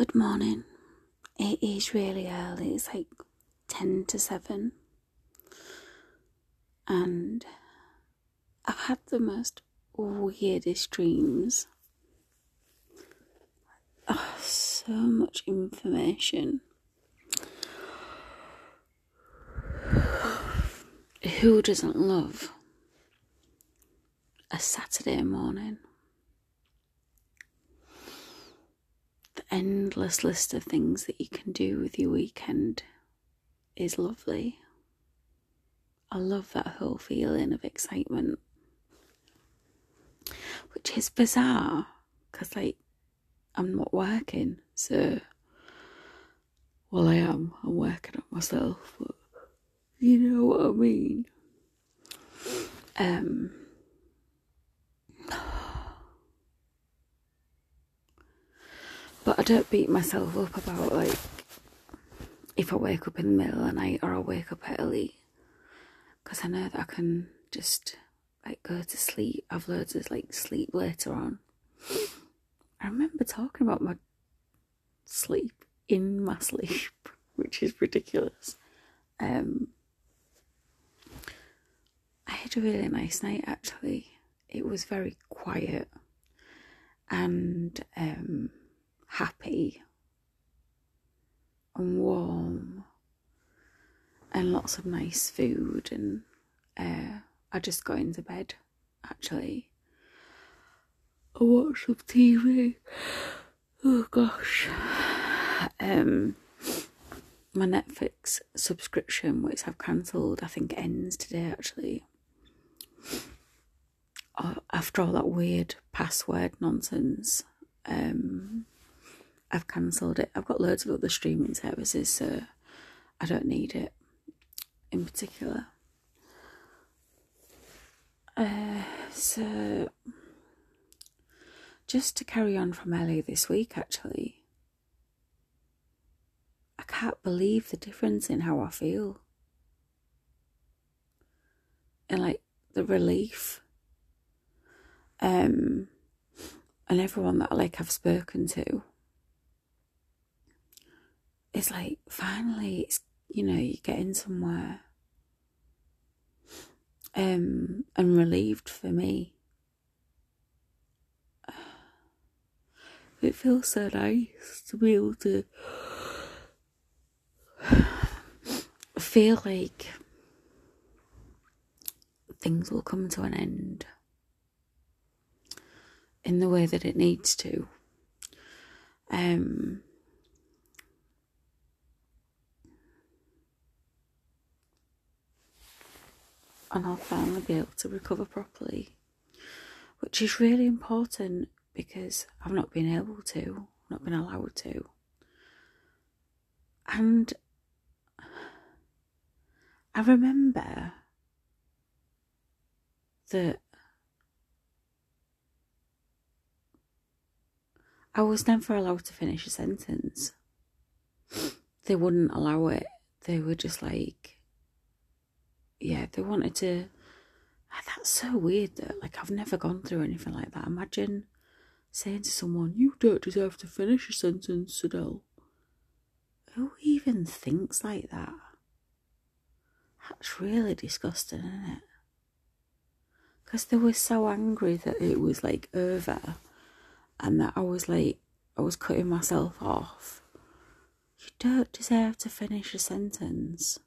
Good morning. It is really early, it's like 10 to 7. And I've had the most weirdest dreams. Oh, so much information. Who doesn't love a Saturday morning? Endless list of things that you can do with your weekend is lovely. I love that whole feeling of excitement. Which is bizarre because, like, I'm not working, so. Well, I am. I'm working on myself, but you know what I mean. Um. But I don't beat myself up about like if I wake up in the middle of the night or I wake up early because I know that I can just like go to sleep, I have loads of like sleep later on. I remember talking about my sleep in my sleep, which is ridiculous. Um, I had a really nice night actually. It was very quiet and um, happy and warm and lots of nice food and uh, I just got into bed actually. I watched some TV. Oh gosh. Um my Netflix subscription, which I've cancelled, I think ends today actually. Uh, after all that weird password nonsense, um, I've cancelled it. I've got loads of other streaming services, so I don't need it in particular. Uh, so, just to carry on from Ellie this week, actually, I can't believe the difference in how I feel. And like the relief. Um, and everyone that like I've spoken to it's like finally it's you know you're getting somewhere um and relieved for me. It feels so nice to be able to feel like things will come to an end in the way that it needs to. Um and I'll finally be able to recover properly, which is really important because I've not been able to, not been allowed to. And I remember that I was never allowed to finish a sentence. They wouldn't allow it. They were just like, yeah, they wanted to. Ah, that's so weird that, like, I've never gone through anything like that. Imagine saying to someone, You don't deserve to finish a sentence, Adele. Who even thinks like that? That's really disgusting, isn't it? Because they were so angry that it was like over and that I was like, I was cutting myself off. You don't deserve to finish a sentence.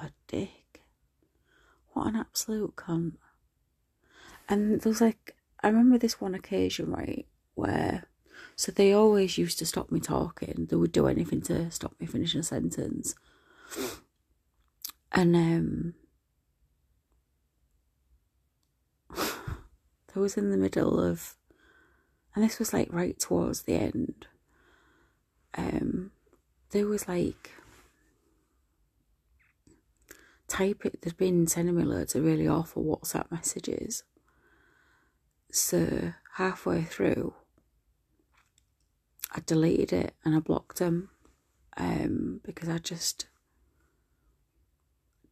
a dick. What an absolute cunt. And there was like, I remember this one occasion, right, where, so they always used to stop me talking. They would do anything to stop me finishing a sentence. And, um, there was in the middle of, and this was like right towards the end, um, there was like, type it. They've been sending me loads of really awful WhatsApp messages. So halfway through, I deleted it and I blocked them um, because I just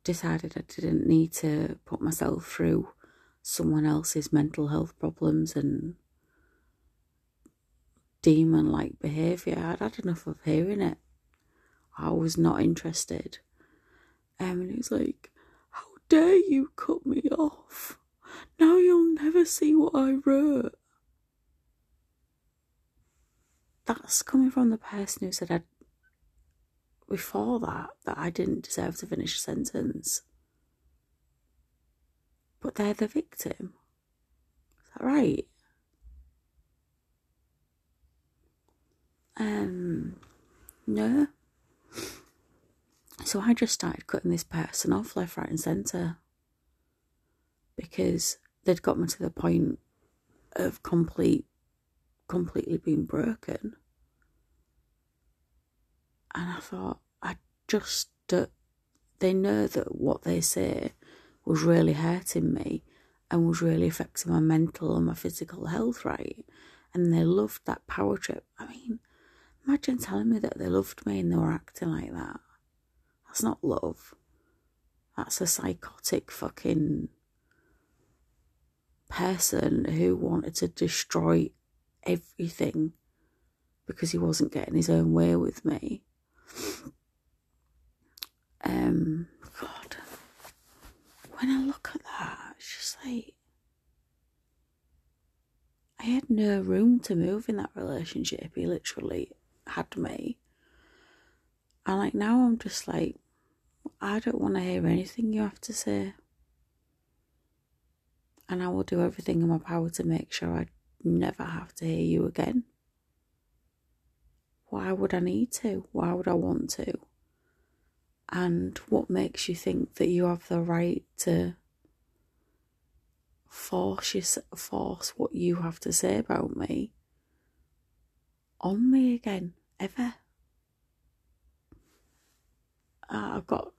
decided I didn't need to put myself through someone else's mental health problems and demon like behaviour. I'd had enough of hearing it. I was not interested. Um, was like, How dare you cut me off? Now you'll never see what I wrote. That's coming from the person who said I'd, before that that I didn't deserve to finish a sentence. But they're the victim. Is that right? Um, no. So I just started cutting this person off left, right, and centre because they'd got me to the point of complete, completely being broken. And I thought, I just, uh, they know that what they say was really hurting me and was really affecting my mental and my physical health, right? And they loved that power trip. I mean, imagine telling me that they loved me and they were acting like that. That's not love. That's a psychotic fucking person who wanted to destroy everything because he wasn't getting his own way with me. Um, God, when I look at that, it's just like I had no room to move in that relationship. He literally had me. And like now I'm just like, I don't want to hear anything you have to say. And I will do everything in my power to make sure I never have to hear you again. Why would I need to? Why would I want to? And what makes you think that you have the right to force you, force what you have to say about me on me again, ever? Uh, I've got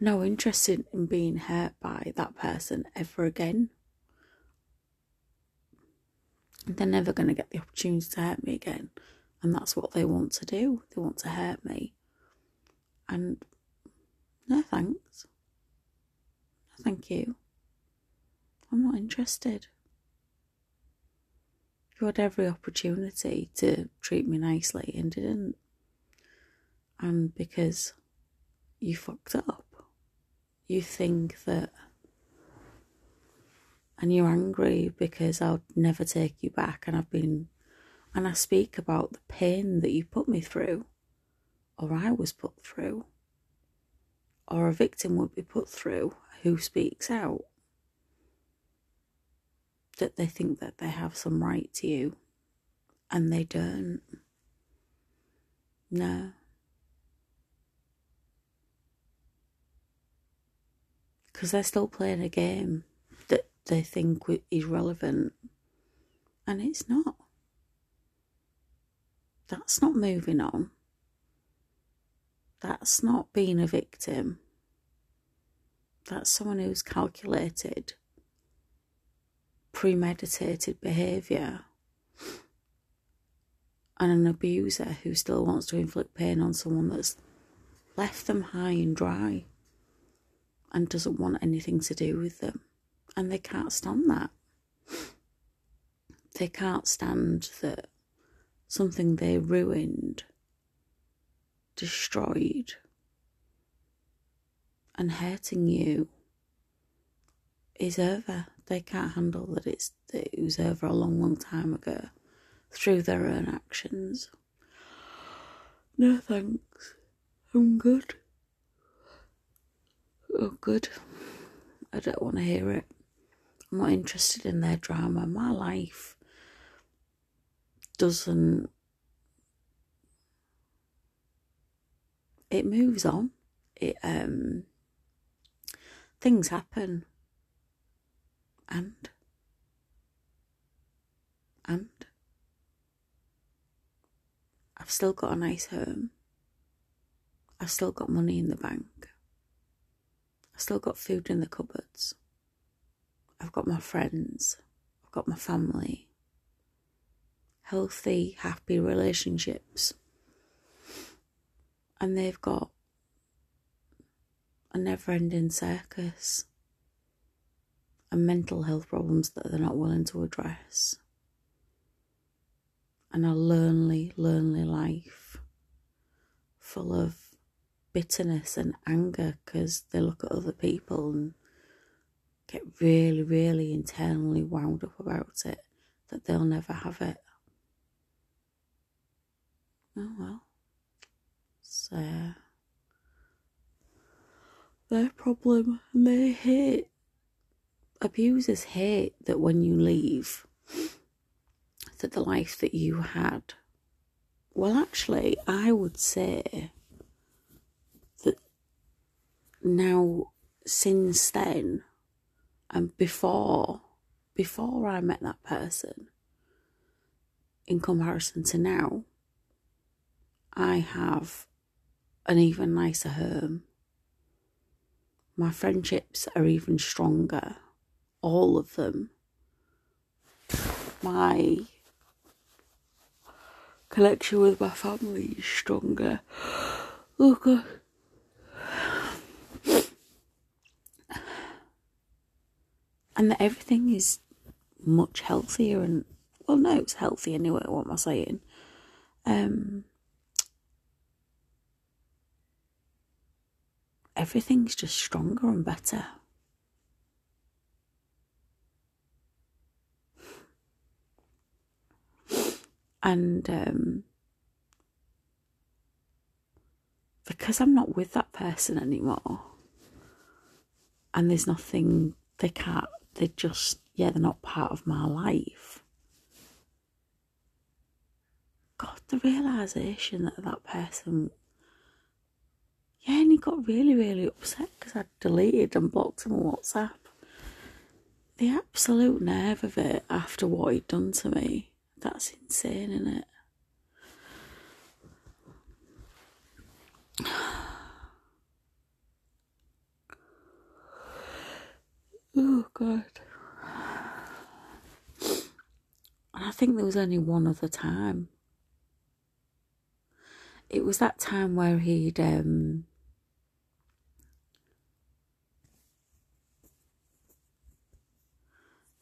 no interest in, in being hurt by that person ever again. They're never going to get the opportunity to hurt me again. And that's what they want to do. They want to hurt me. And no thanks. Thank you. I'm not interested. You had every opportunity to treat me nicely and didn't. And because you fucked up, you think that. And you're angry because I'll never take you back, and I've been. And I speak about the pain that you put me through, or I was put through, or a victim would be put through who speaks out that they think that they have some right to you and they don't. No. Because they're still playing a game that they think is relevant and it's not. That's not moving on. That's not being a victim. That's someone who's calculated premeditated behaviour and an abuser who still wants to inflict pain on someone that's left them high and dry and doesn't want anything to do with them. And they can't stand that. They can't stand that something they ruined, destroyed, and hurting you is over they can't handle that it's that it was over a long, long time ago through their own actions. No thanks. I'm good. Oh, good. I don't want to hear it. I'm not interested in their drama. My life doesn't. It moves on. It um. Things happen and and I've still got a nice home. I've still got money in the bank. I've still got food in the cupboards. I've got my friends. I've got my family. Healthy, happy relationships. And they've got a never ending circus and mental health problems that they're not willing to address. and a lonely, lonely life full of bitterness and anger because they look at other people and get really, really internally wound up about it that they'll never have it. Oh well. So their problem and they hate abusers hate that when you leave that the life that you had well actually I would say now since then and before before I met that person in comparison to now I have an even nicer home. My friendships are even stronger all of them. My connection with my family is stronger. Oh god and that everything is much healthier and well no it's healthy anyway what am i saying? Um everything's just stronger and better. And um because i'm not with that person anymore and there's nothing they can't they just yeah they're not part of my life. God the realization that that person yeah and he got really really upset because i deleted and blocked him on whatsapp. The absolute nerve of it after what he'd done to me that's insane isn't it God. And I think there was only one other time. It was that time where he'd um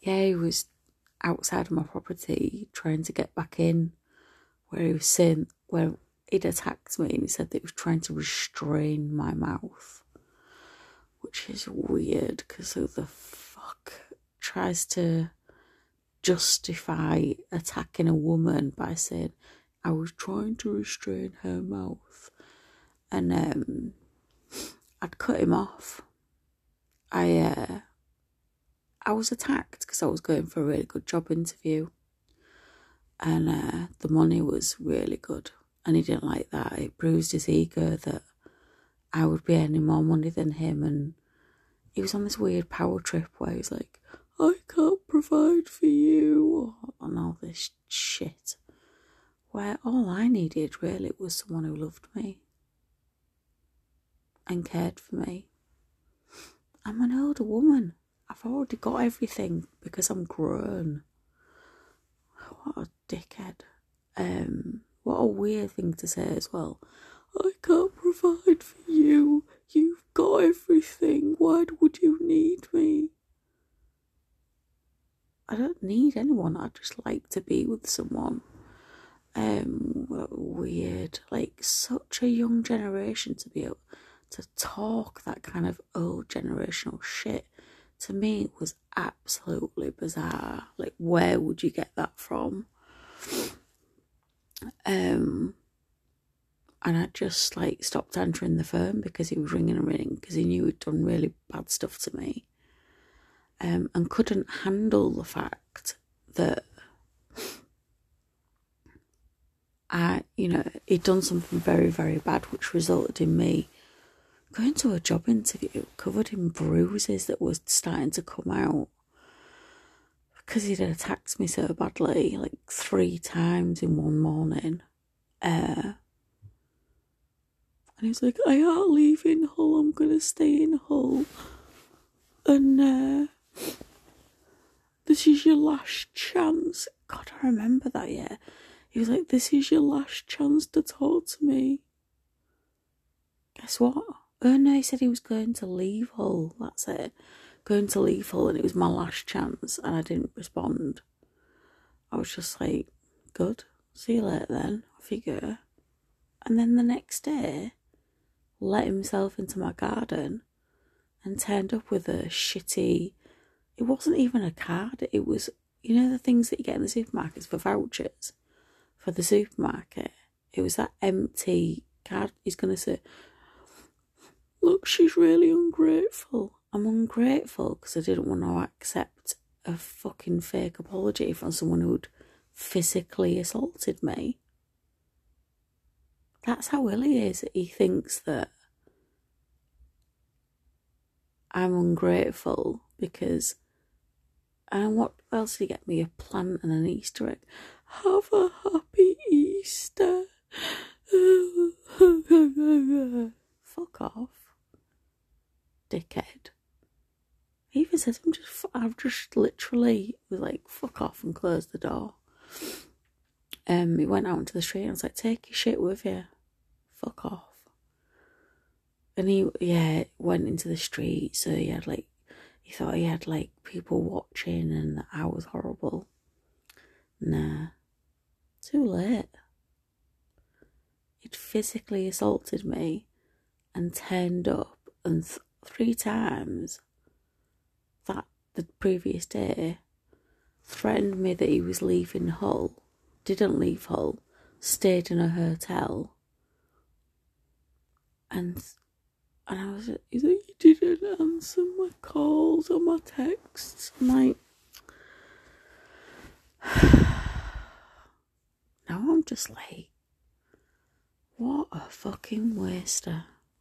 yeah, he was outside of my property trying to get back in where he was saying where he'd attacked me and he said that he was trying to restrain my mouth which is weird because who the tries to justify attacking a woman by saying I was trying to restrain her mouth and um I'd cut him off. I uh I was attacked because I was going for a really good job interview and uh, the money was really good and he didn't like that. It bruised his ego that I would be earning more money than him. And he was on this weird power trip where he's like, I can't provide for you, and all this shit. Where all I needed really was someone who loved me and cared for me. I'm an older woman. I've already got everything because I'm grown. What a dickhead. Um, what a weird thing to say as well. I can't provide for you. You've got everything. Why would you need me? I don't need anyone. I just like to be with someone. Um, weird. Like such a young generation to be able to talk that kind of old generational shit. To me, it was absolutely bizarre. Like, where would you get that from? Um, and I just like stopped answering the phone because he was ringing and ringing because he knew he'd done really bad stuff to me, um, and couldn't handle the fact that I, you know, he'd done something very, very bad, which resulted in me going to a job interview covered in bruises that was starting to come out because he'd attacked me so badly, like three times in one morning. Uh, and he's like, I can't leave in Hull, I'm gonna stay in Hull. And uh, this is your last chance. God, I remember that, yeah. He was like, This is your last chance to talk to me. Guess what? Oh no, he said he was going to leave Hull. That's it. Going to leave Hull, and it was my last chance, and I didn't respond. I was just like, Good. see you later then, off you go. And then the next day, let himself into my garden and turned up with a shitty, it wasn't even a card, it was, you know, the things that you get in the supermarkets for vouchers for the supermarket. It was that empty card. He's going to say, Look, she's really ungrateful. I'm ungrateful because I didn't want to accept a fucking fake apology from someone who'd physically assaulted me. That's how ill he is. He thinks that I'm ungrateful because. And what else did he get me? A plant and an Easter egg. Have a happy Easter. Fuck off dickhead. He even says, I'm just, I've just literally was like, fuck off and closed the door. Um, he went out into the street and I was like, take your shit with you. Fuck off. And he, yeah, went into the street, so he had like, he thought he had like people watching and I was horrible. Nah. Too late. He'd physically assaulted me and turned up and th- three times that the previous day threatened me that he was leaving Hull, didn't leave Hull, stayed in a hotel, and and I was like, you didn't answer my calls or my texts. I'm like, now I'm just like, what a fucking waster.